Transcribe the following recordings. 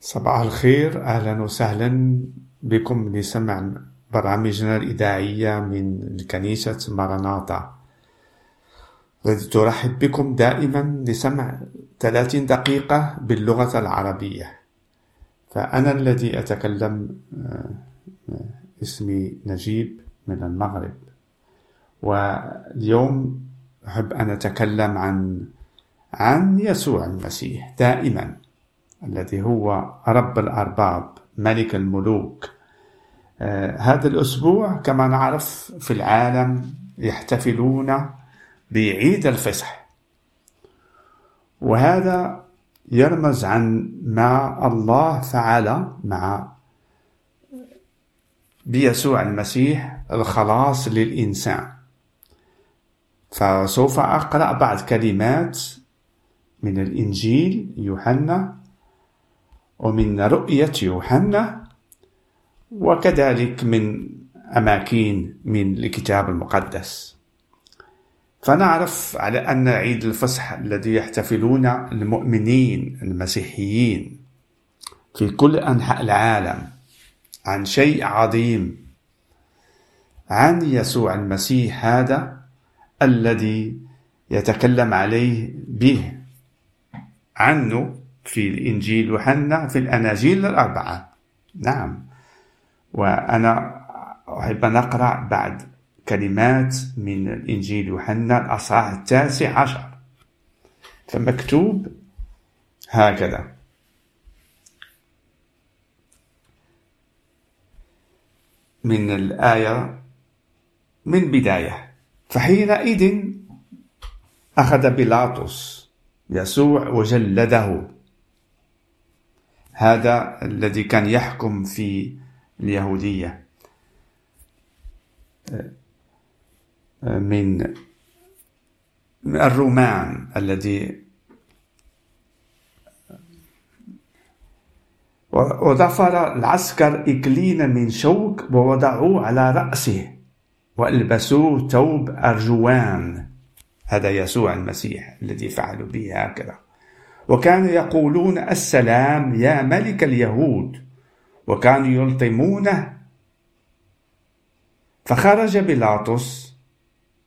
صباح الخير أهلا وسهلا بكم. لسمع برامجنا الإذاعية من كنيسة ماراناتا. التي ترحب بكم دائما. لسمع 30 دقيقة باللغة العربية. فأنا الذي أتكلم آه، اسمي نجيب من المغرب. واليوم أحب أن أتكلم عن عن يسوع المسيح دائما. الذي هو رب الأرباب ملك الملوك. آه هذا الأسبوع كما نعرف في العالم يحتفلون بعيد الفصح وهذا يرمز عن ما الله فعل مع بيسوع المسيح الخلاص للإنسان. فسوف أقرأ بعض كلمات من الإنجيل يوحنا ومن رؤية يوحنا وكذلك من أماكن من الكتاب المقدس. فنعرف على أن عيد الفصح الذي يحتفلون المؤمنين المسيحيين في كل أنحاء العالم عن شيء عظيم عن يسوع المسيح هذا الذي يتكلم عليه به عنه في الإنجيل يوحنا في الأناجيل الأربعة. نعم. وأنا أحب أن أقرأ بعد كلمات من الإنجيل يوحنا الأصحاح التاسع عشر. فمكتوب هكذا. من الآية من بداية. فحينئذ أخذ بيلاطس يسوع وجلده. هذا الذي كان يحكم في اليهودية. من الرومان الذي وضفر العسكر إكلينا من شوك ووضعوه على رأسه وألبسوه ثوب أرجوان. هذا يسوع المسيح الذي فعلوا به هكذا. وكانوا يقولون السلام يا ملك اليهود وكانوا يلطمونه. فخرج بيلاطس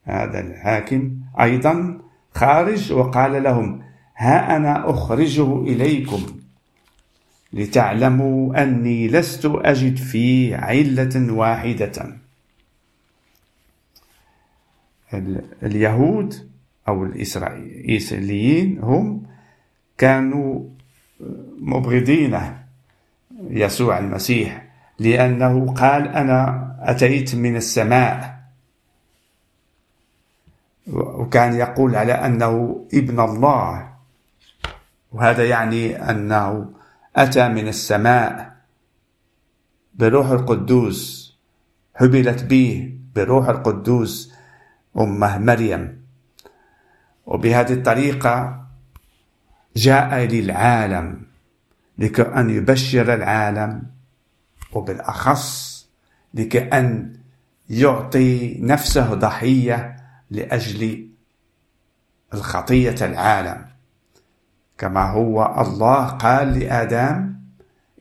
هذا الحاكم أيضا خارج وقال لهم ها أنا أخرجه إليكم لتعلموا أني لست أجد فيه علة واحدة. اليهود أو الإسرائيليين هم كانوا مبغضين يسوع المسيح لأنه قال أنا أتيت من السماء. وكان يقول على أنه ابن الله. وهذا يعني أنه أتى من السماء بروح القدوس حبلت به بروح القدوس أمه مريم. وبهذه الطريقة جاء للعالم لكي أن يبشر العالم وبالأخص لكي أن يعطي نفسه ضحية لأجل الخطية العالم. كما هو الله قال لآدم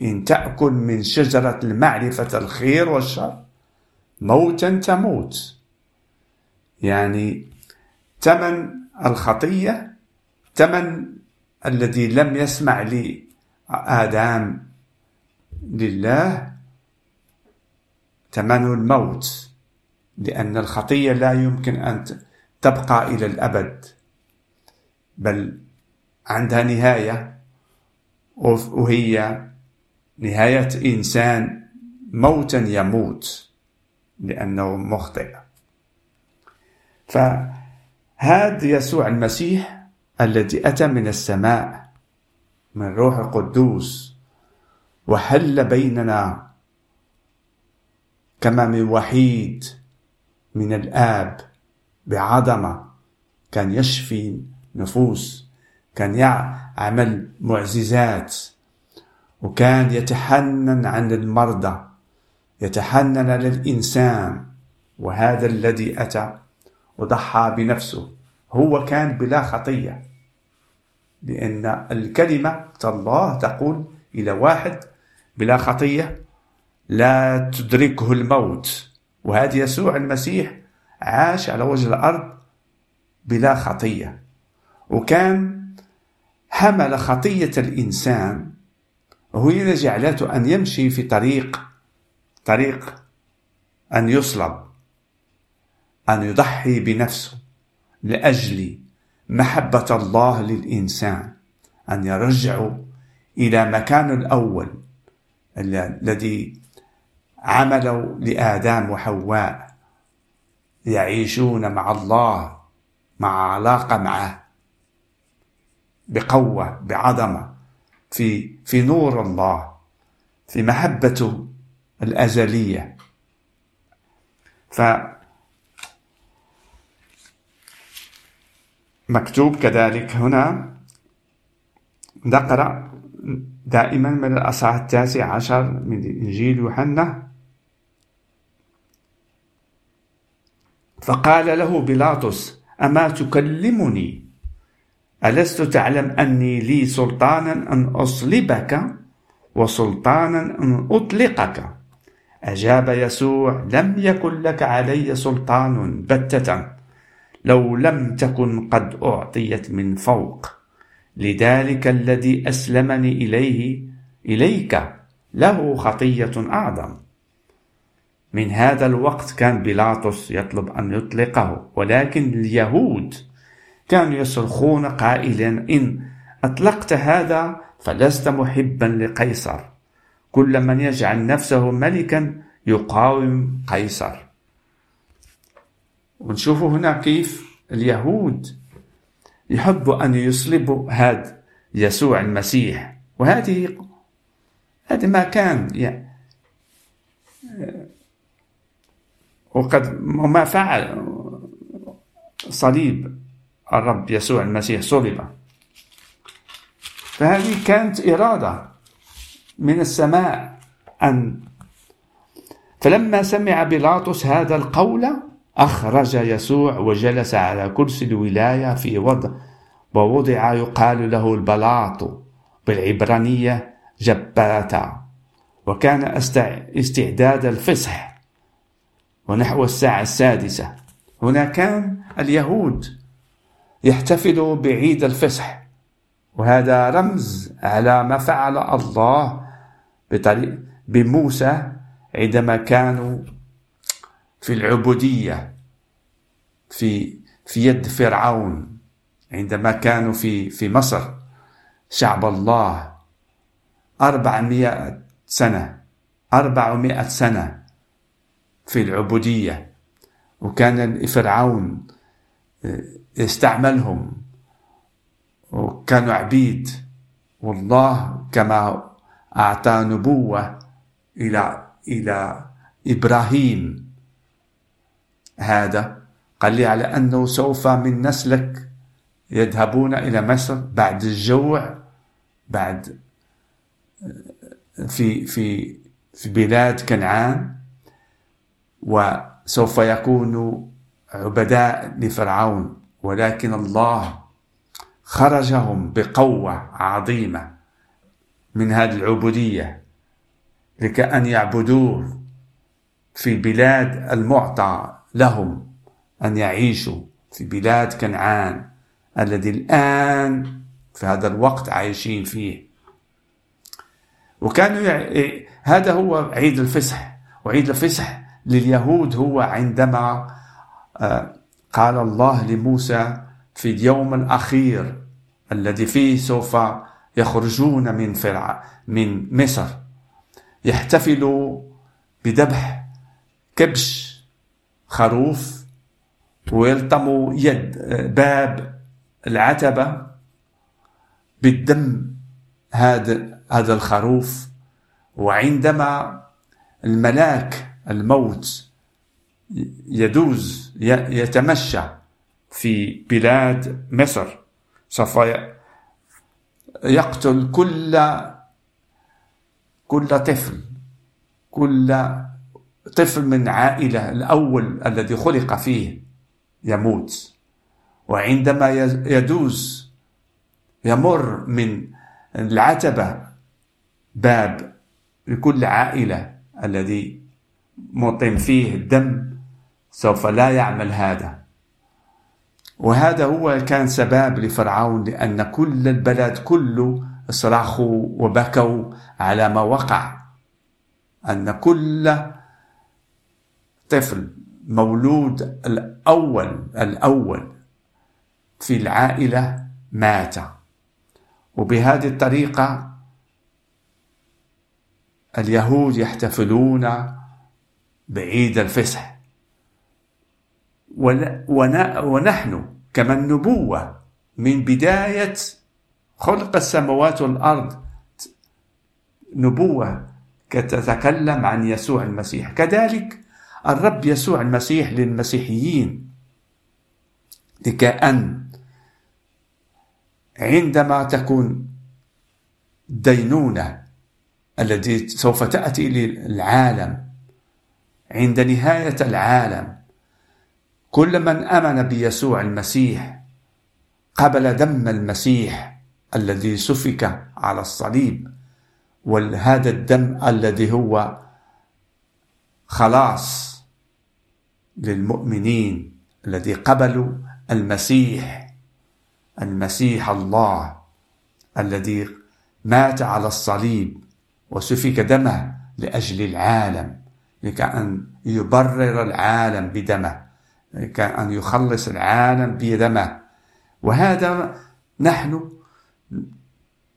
إن تأكل من شجرة المعرفة الخير والشر موتا تموت. يعني ثمن الخطية ثمن الذي لم يسمع لآدم لله ثمن الموت لأن الخطية لا يمكن أن تبقى إلى الأبد. بل عندها نهاية وهي نهاية إنسان موتا يموت لأنه مخطئ. فهذا يسوع المسيح الذي أتى من السماء من روح القدوس وحل بيننا كما من وحيد من الآب بعظمة كان يشفي نفوس كان يعمل معجزات وكان يتحنن عن المرضى يتحنن للإنسان وهذا الذي أتى وضحى بنفسه هو كان بلا خطية. لأن الكلمة الله تقول إلى واحد بلا خطية لا تدركه الموت. وهذا يسوع المسيح عاش على وجه الأرض بلا خطية. وكان حمل خطية الإنسان. وهي جعلته أن يمشي في طريق طريق أن يصلب أن يضحي بنفسه لأجل محبة الله للإنسان أن يرجعوا إلى مكانه الأول الذي عملوا لآدم وحواء يعيشون مع الله مع علاقة معه بقوة بعظمة في في نور الله في محبته الأزلية. ف مكتوب كذلك هنا. نقرأ دائما من الأصحاح التاسع عشر من إنجيل يوحنا. فقال له بيلاطس أما تكلمني؟ ألست تعلم أني لي سلطانا أن أصلبك وسلطانا أن أطلقك؟ أجاب يسوع لم يكن لك علي سلطان بتة. لو لم تكن قد أعطيت من فوق لذلك الذي أسلمني إليه إليك له خطية أعظم. من هذا الوقت كان بيلاطس يطلب أن يطلقه ولكن اليهود كانوا يصرخون قائلا إن أطلقت هذا فلست محبا لقيصر. كل من يجعل نفسه ملكا يقاوم قيصر. ونشوف هنا كيف اليهود يحبوا أن يصلبوا هذا يسوع المسيح. وهذه هذا ما كان يعني وقد وما فعل صليب الرب يسوع المسيح صلب. فهذه كانت إرادة من السماء أن فلما سمع بيلاطس هذا القول أخرج يسوع وجلس على كرسي الولاية في وضع ووضع يقال له البلاط بالعبرانية جباتا وكان استعداد الفصح. ونحو الساعة السادسة هنا كان اليهود يحتفلوا بعيد الفصح وهذا رمز على ما فعل الله بطريق بموسى عندما كانوا في العبودية في في يد فرعون عندما كانوا في في مصر. شعب الله أربعمائة سنة أربعمائة سنة في العبودية. وكان فرعون آه، يستعملهم. وكانوا عبيد. والله كما أعطى نبوة إلى إلى إبراهيم. هذا؟ قال لي على أنه سوف من نسلك يذهبون إلى مصر بعد الجوع بعد في في في بلاد كنعان وسوف يكون عبداء لفرعون ولكن الله خرجهم بقوة عظيمة من هذه العبودية لكأن يعبدوه في بلاد المعطى. لهم أن يعيشوا في بلاد كنعان الذي الآن في هذا الوقت عايشين فيه. وكانوا يع... هذا هو عيد الفصح وعيد الفصح لليهود هو عندما آه، قال الله لموسى في اليوم الأخير الذي فيه سوف يخرجون من فرع من مصر يحتفلوا بذبح كبش. خروف ويلطموا يد باب العتبة بالدم هذا هذا الخروف. وعندما الملاك الموت يدوز يتمشى في بلاد مصر سوف يقتل كل كل طفل كل طفل من عائلة الأول الذي خلق فيه يموت وعندما يدوز يمر من العتبة باب لكل عائلة الذي مطم فيه الدم سوف لا يعمل هذا. وهذا هو كان سبب لفرعون لأن كل البلد كله صرخوا وبكوا على ما وقع أن كل طفل مولود الأول الأول في العائلة مات. وبهذه الطريقة اليهود يحتفلون بعيد الفصح. ونحن كما النبوة من بداية خلق السماوات والأرض نبوة تتكلم عن يسوع المسيح. كذلك الرب يسوع المسيح للمسيحيين لكأن عندما تكون دينونة التي سوف تأتي للعالم عند نهاية العالم كل من آمن بيسوع المسيح قبل دم المسيح الذي سفك على الصليب وهذا الدم الذي هو خلاص للمؤمنين الذي قبلوا المسيح المسيح الله الذي مات على الصليب وسفك دمه لأجل العالم لكأن يبرر العالم بدمه لكأن يخلص العالم بدمه. وهذا نحن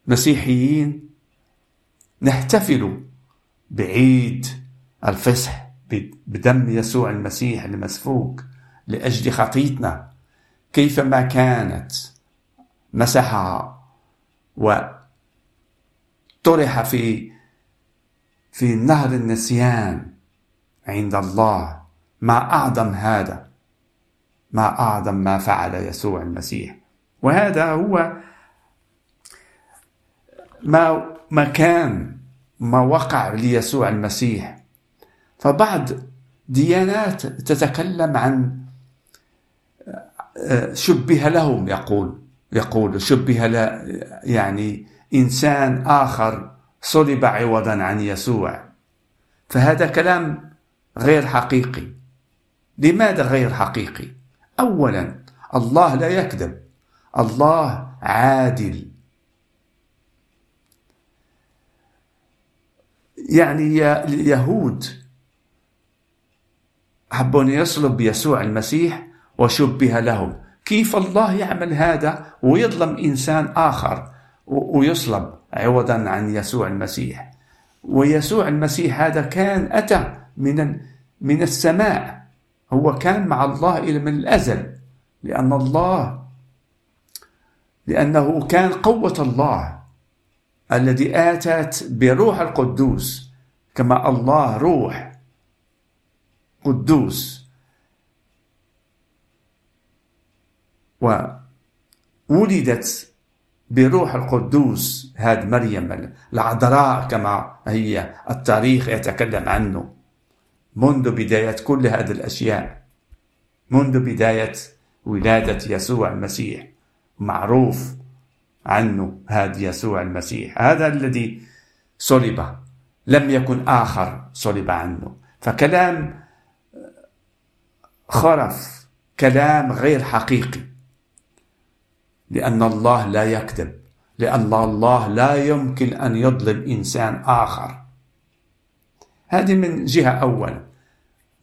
مسيحيين نحتفل بعيد الفصح. بدم يسوع المسيح المسفوك لأجل خطيتنا. كيفما كانت مسحها وطرح في في نهر النسيان عند الله ما أعظم هذا. ما أعظم ما فعل يسوع المسيح. وهذا هو ما ما كان ما وقع ليسوع المسيح فبعض ديانات تتكلم عن آه، شبه لهم يقول يقول شبه ل يعني إنسان آخر صلب عوضا عن يسوع. فهذا كلام غير حقيقي. لماذا غير حقيقي؟ اولا الله لا يكذب. الله عادل. يعني اليهود حبوا أن يصلب يسوع المسيح وشبه لهم. كيف الله يعمل هذا ويظلم إنسان آخر ويصلب عوضا عن يسوع المسيح؟ ويسوع المسيح هذا كان أتى من من السماء. هو كان مع الله إلى من الأزل. لأن الله لأنه كان قوة الله الذي آتت بروح القدوس. كما الله روح قدوس وولدت بروح القدوس هذه مريم العذراء كما هي التاريخ يتكلم عنه. منذ بداية كل هذه الأشياء منذ بداية ولادة يسوع المسيح معروف عنه هذا يسوع المسيح. هذا الذي صلب لم يكن آخر صلب عنه. فكلام خرف كلام غير حقيقي. لأن الله لا يكذب. لأن الله لا يمكن أن يظلم إنسان آخر. هذه من جهة أول.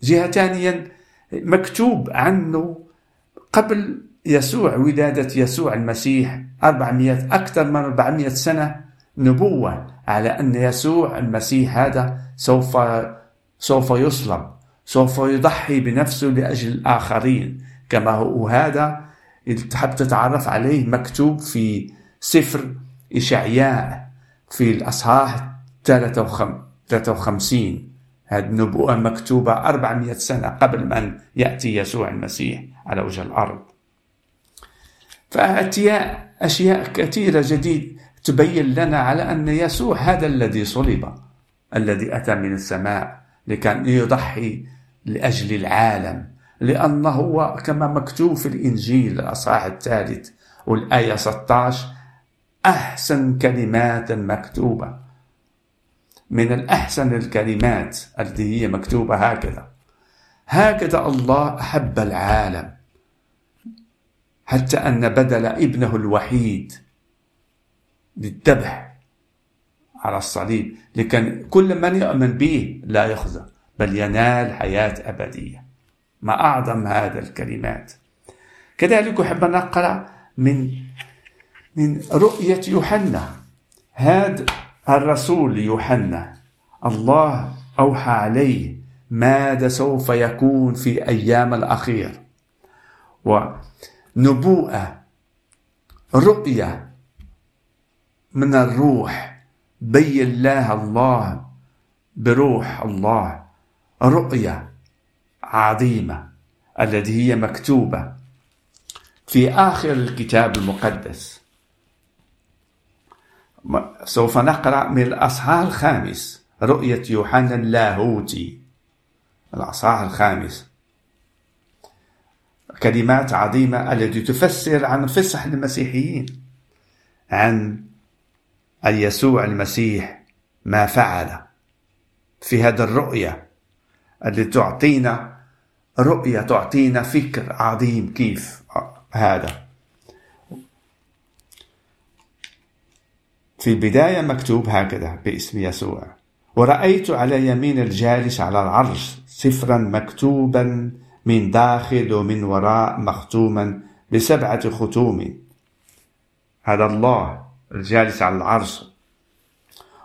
جهة ثانيا مكتوب عنه قبل يسوع ولادة يسوع المسيح 400 أكثر من 400 سنة نبوة على أن يسوع المسيح هذا سوف سوف يصلب. سوف يضحي بنفسه لأجل الآخرين كما هو هذا تحب تتعرف عليه مكتوب في سفر إشعياء في الأصحاح 53 هذه النبوءة مكتوبة 400 سنة قبل من يأتي يسوع المسيح على وجه الأرض. فأتي أشياء كثيرة جديد تبين لنا على أن يسوع هذا الذي صلب الذي أتى من السماء لكي يضحي لأجل العالم لأنه هو كما مكتوب في الإنجيل الأصحاح الثالث والآية 16 أحسن كلمات مكتوبة. من الأحسن الكلمات التي هي مكتوبة هكذا. هكذا الله أحب العالم. حتى أن بدل ابنه الوحيد للذبح على الصليب لكن كل من يؤمن به لا يخزى. بل ينال حياة أبدية. ما أعظم هذا الكلمات. كذلك أحب أن أقرأ من من رؤية يوحنا. هذا الرسول يوحنا. الله أوحى عليه ماذا سوف يكون في أيام الأخير. ونبوءة رؤية من الروح. بي الله الله بروح الله. رؤية عظيمة التي هي مكتوبة في آخر الكتاب المقدس. سوف نقرأ من الأصحاح الخامس رؤية يوحنا اللاهوتي. الأصحاح الخامس. كلمات عظيمة التي تفسر عن فصح المسيحيين عن يسوع المسيح ما فعل في هذا الرؤية. التي تعطينا رؤية تعطينا فكر عظيم كيف هذا. في البداية مكتوب هكذا باسم يسوع. ورأيت على يمين الجالس على العرش سفرا مكتوبا من داخل ومن وراء مختوما بسبعة ختوم. هذا الله الجالس على العرش.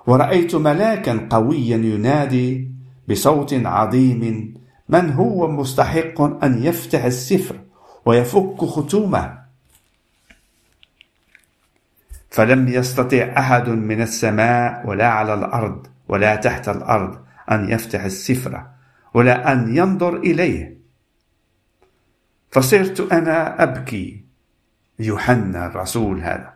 ورأيت ملاكا قويا ينادي بصوت عظيم من هو مستحق أن يفتح السفر ويفك ختومه؟ فلم يستطع أحد من السماء ولا على الأرض ولا تحت الأرض أن يفتح السفر ولا أن ينظر إليه. فصرت أنا أبكي. يوحنا الرسول هذا.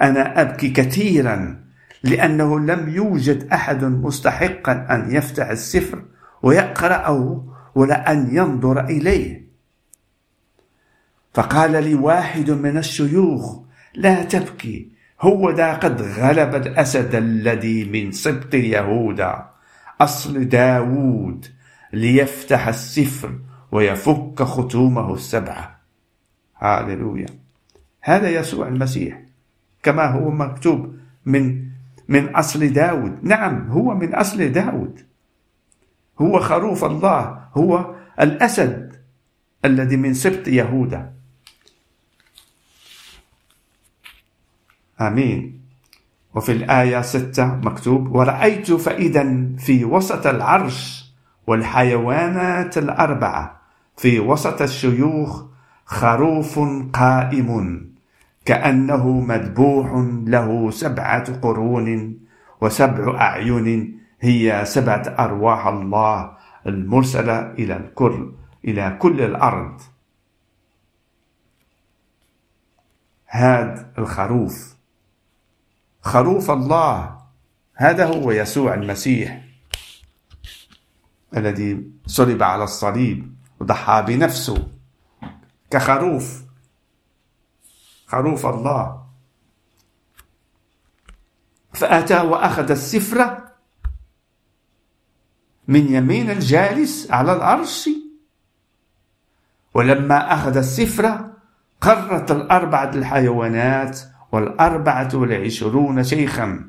أنا أبكي كثيرا لأنه لم يوجد أحد مستحقا أن يفتح السفر ويقرأه ولا أن ينظر إليه. فقال لي واحد من الشيوخ لا تبكي هو ذا قد غلب الأسد الذي من سبط يهوذا أصل داوود ليفتح السفر ويفك ختومه السبعة هاللويا هذا يسوع المسيح كما هو مكتوب من من أصل داود. نعم هو من أصل داود. هو خروف الله هو الأسد الذي من سبط يهوذا. آمين. وفي الآية ستة مكتوب ورأيت فإذا في وسط العرش والحيوانات الأربعة في وسط الشيوخ خروف قائم. كأنه مذبوح له سبعة قرون وسبع أعين هي سبعة أرواح الله المرسلة إلى الكل إلى كل الأرض. هذا الخروف. خروف الله. هذا هو يسوع المسيح الذي صلب على الصليب وضحى بنفسه كخروف. خروف الله. فأتى وأخذ السفرة من يمين الجالس على العرش. ولما أخذ السفرة قرت الأربعة الحيوانات والأربعة والعشرون شيخا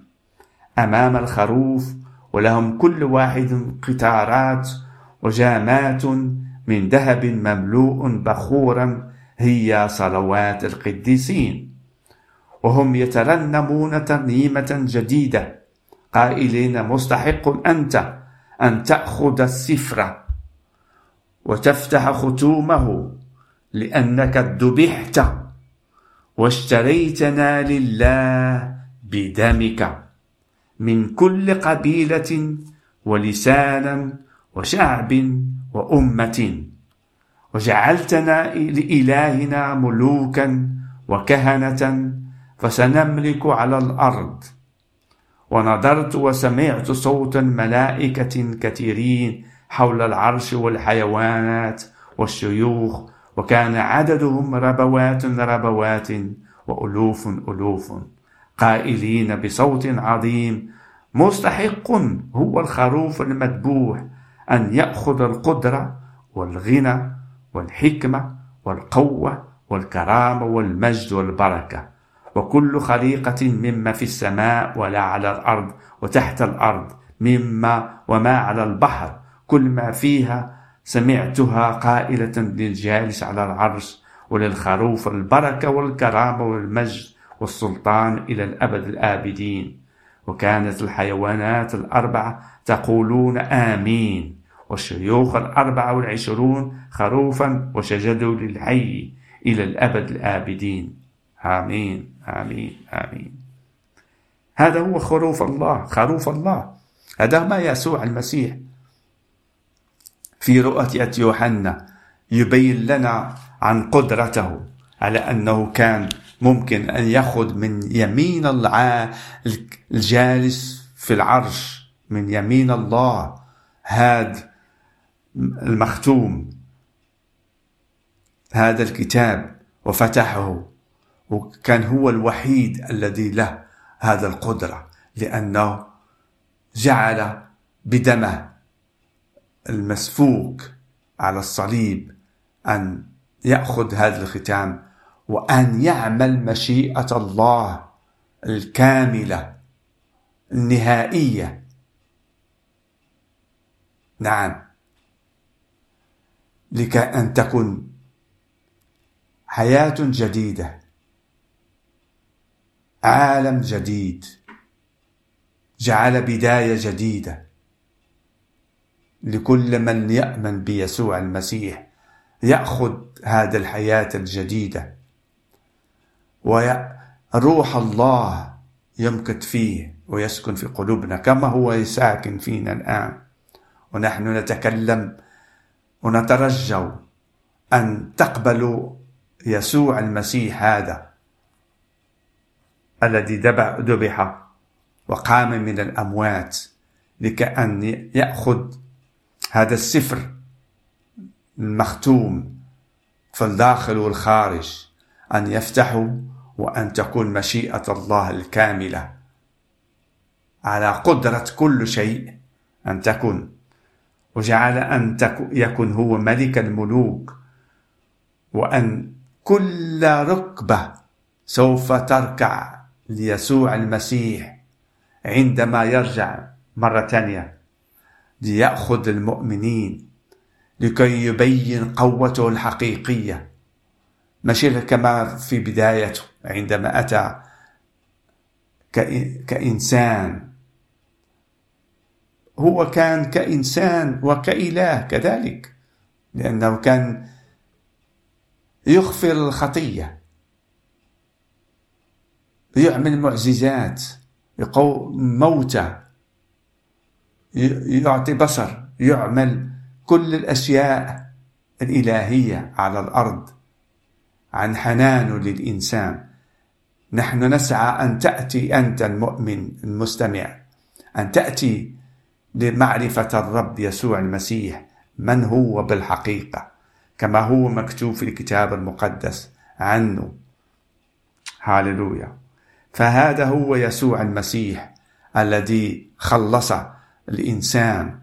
أمام الخروف ولهم كل واحد قطارات وجامات من ذهب مملوء بخورا هي صلوات القديسين. وهم يترنمون ترنيمة جديدة. قائلين مستحق أنت أن تأخذ السفرة وتفتح ختومه لأنك ذبحت واشتريتنا لله بدمك من كل قبيلة ولسانا وشعب وأمة. وجعلتنا لإلهنا ملوكا وكهنة فسنملك على الأرض. ونظرت وسمعت صوت ملائكة كثيرين حول العرش والحيوانات والشيوخ وكان عددهم ربوات ربوات وألوف ألوف. قائلين بصوت عظيم مستحق هو الخروف المذبوح أن يأخذ القدرة والغنى والحكمة والقوة والكرامة والمجد والبركة وكل خليقة مما في السماء ولا على الأرض وتحت الأرض مما وما على البحر كل ما فيها سمعتها قائلة للجالس على العرش وللخروف البركة والكرامة والمجد والسلطان إلى الأبد الآبدين وكانت الحيوانات الأربعة تقولون آمين والشيوخ الأربعة والعشرون خروفا وسجدوا للحي إلى الأبد الآبدين. آمين آمين آمين. هذا هو خروف الله خروف الله. هذا ما يسوع المسيح في رؤية يوحنا يبين لنا عن قدرته على أنه كان ممكن أن يأخذ من يمين الجالس في العرش من يمين الله. هذا المختوم. هذا الكتاب وفتحه وكان هو الوحيد الذي له هذا القدرة لأنه جعل بدمه المسفوك على الصليب أن يأخذ هذا الختام وأن يعمل مشيئة الله الكاملة النهائية. نعم. لكي أن تكن حياة جديدة عالم جديد جعل بداية جديدة. لكل من يأمن بيسوع المسيح يأخذ هذا الحياة الجديدة. وروح الله يمكث فيه ويسكن في قلوبنا كما هو ساكن فينا الآن. ونحن نتكلم ونترجو أن تقبلوا يسوع المسيح هذا الذي ذبح وقام من الأموات لكأن يأخذ هذا السفر المختوم في الداخل والخارج أن يفتحوا وأن تكون مشيئة الله الكاملة. على قدرة كل شيء أن تكون وجعل أن يكن هو ملك الملوك وأن كل ركبة سوف تركع ليسوع المسيح عندما يرجع مرة ثانية ليأخذ المؤمنين لكي يبين قوته الحقيقية. ماشي كما في بدايته عندما أتى كإنسان هو كان كإنسان وكإله كذلك. لأنه كان يغفر الخطية يعمل معجزات يقوم موتى يعطي بصر يعمل كل الأشياء الإلهية على الأرض. عن حنانه للإنسان. نحن نسعى أن تأتي أنت المؤمن المستمع أن تأتي لمعرفة الرب يسوع المسيح من هو بالحقيقة كما هو مكتوب في الكتاب المقدس عنه. هاللويا فهذا هو يسوع المسيح الذي خلص الإنسان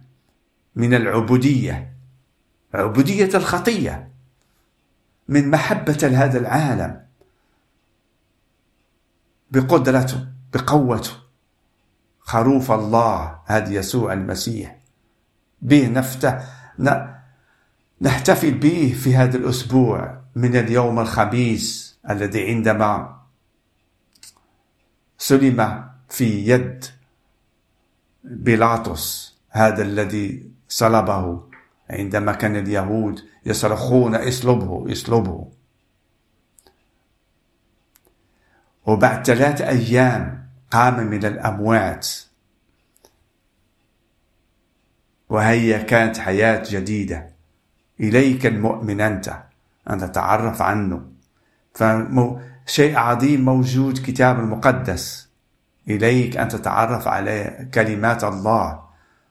من العبودية عبودية الخطية من محبة هذا العالم بقدرته بقوته. خروف الله هذا يسوع المسيح. به نفتح نحتفل به في هذا الأسبوع من اليوم الخميس الذي عندما سلم في يد بيلاطس هذا الذي صلبه عندما كان اليهود يصرخون اصلبه اصلبه وبعد ثلاث أيام قام من الأموات. وهي كانت حياة جديدة. إليك المؤمن أنت أن تتعرف عنه. فشيء عظيم موجود كتاب المقدس. إليك أن تتعرف على كلمات الله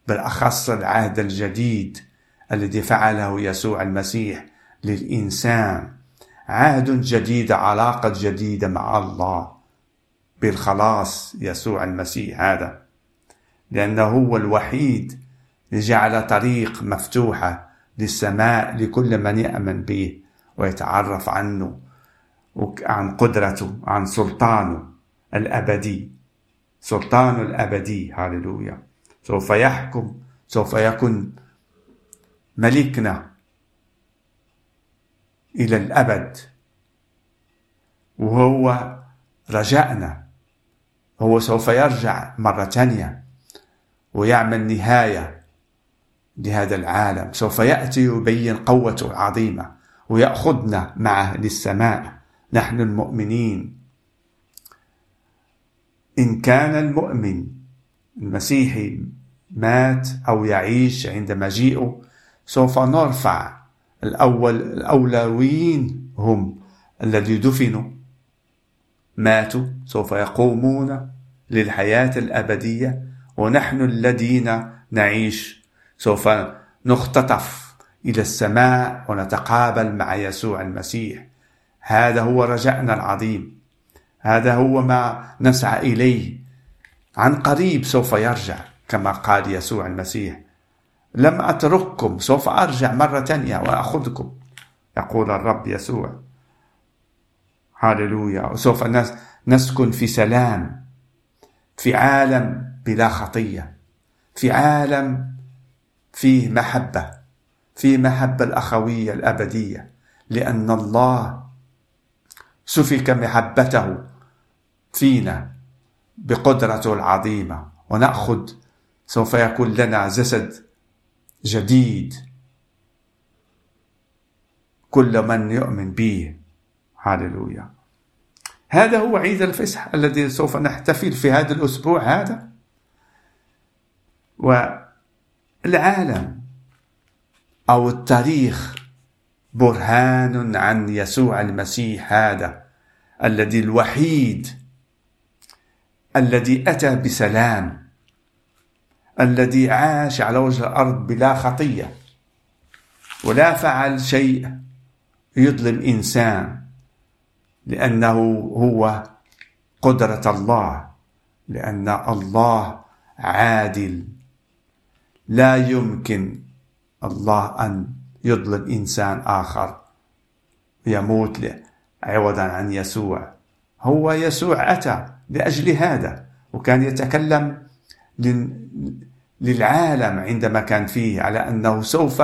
بالأخص العهد الجديد الذي فعله يسوع المسيح للإنسان. عهد جديد علاقة جديدة مع الله. بالخلاص يسوع المسيح هذا لأنه هو الوحيد جعل طريق مفتوحة للسماء لكل من يأمن به ويتعرف عنه عن قدرته عن سلطانه الأبدي سلطان الأبدي هاللويا. سوف يحكم سوف يكون ملكنا إلى الأبد وهو رجائنا هو سوف يرجع مرة ثانية ويعمل نهاية لهذا العالم. سوف يأتي ويبين قوته العظيمة ويأخذنا معه للسماء. نحن المؤمنين. إن كان المؤمن المسيحي مات أو يعيش عند مجيئه سوف نرفع الأول الأولويين هم الذي دفنوا. ماتوا سوف يقومون للحياة الأبدية ونحن الذين نعيش. سوف نختطف إلى السماء ونتقابل مع يسوع المسيح. هذا هو رجعنا العظيم. هذا هو ما نسعى إليه. عن قريب سوف يرجع كما قال يسوع المسيح. لم أترككم سوف أرجع مرة ثانية وأخذكم يقول الرب يسوع. هاللويا وسوف نسكن في سلام في عالم بلا خطية في عالم فيه محبة فيه محبة الأخوية الأبدية لأن الله سفك محبته فينا بقدرته العظيمة. ونأخذ سوف يكون لنا جسد جديد كل من يؤمن به. هاللويا هذا هو عيد الفصح الذي سوف نحتفل في هذا الأسبوع هذا. والعالم أو التاريخ برهان عن يسوع المسيح هذا الذي الوحيد الذي أتى بسلام الذي عاش على وجه الأرض بلا خطية ولا فعل شيء يظلم إنسان. لأنه هو قدرة الله لأن الله عادل. لا يمكن الله أن يظلم إنسان آخر يموت عوضا عن يسوع. هو يسوع أتى لأجل هذا وكان يتكلم للعالم عندما كان فيه على أنه سوف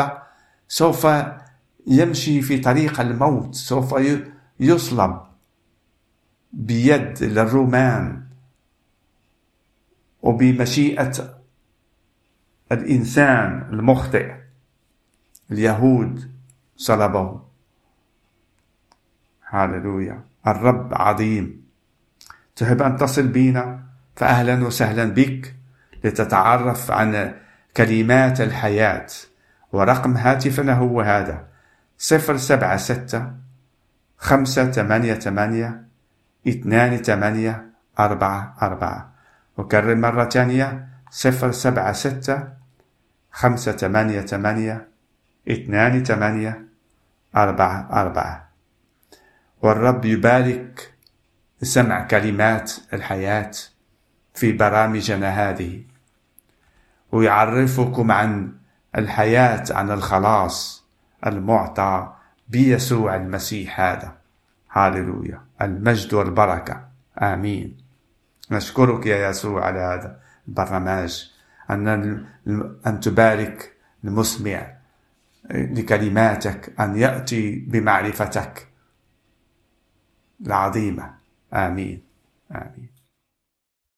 سوف يمشي في طريق الموت سوف يصلب. بيد للرومان وبمشيئة الإنسان المخطئ اليهود صلبه هاللويا. الرب عظيم. تحب أن تصل بنا فأهلا وسهلا بك لتتعرف عن كلمات الحياة ورقم هاتفنا هو هذا صفر سبعة ستة خمسة ثمانية ثمانية اثنان ثمانية أربعة أربعة. وكرر مرة ثانية صفر سبعة ستة خمسة ثمانية ثمانية اثنان ثمانية أربعة أربعة. والرب يبارك سمع كلمات الحياة في برامجنا هذه. ويعرفكم عن الحياة عن الخلاص المعطى بيسوع المسيح هذا. هاللويا المجد والبركة آمين نشكرك يا يسوع على هذا البرنامج أن أن تبارك المسمع لكلماتك أن يأتي بمعرفتك العظيمة آمين آمين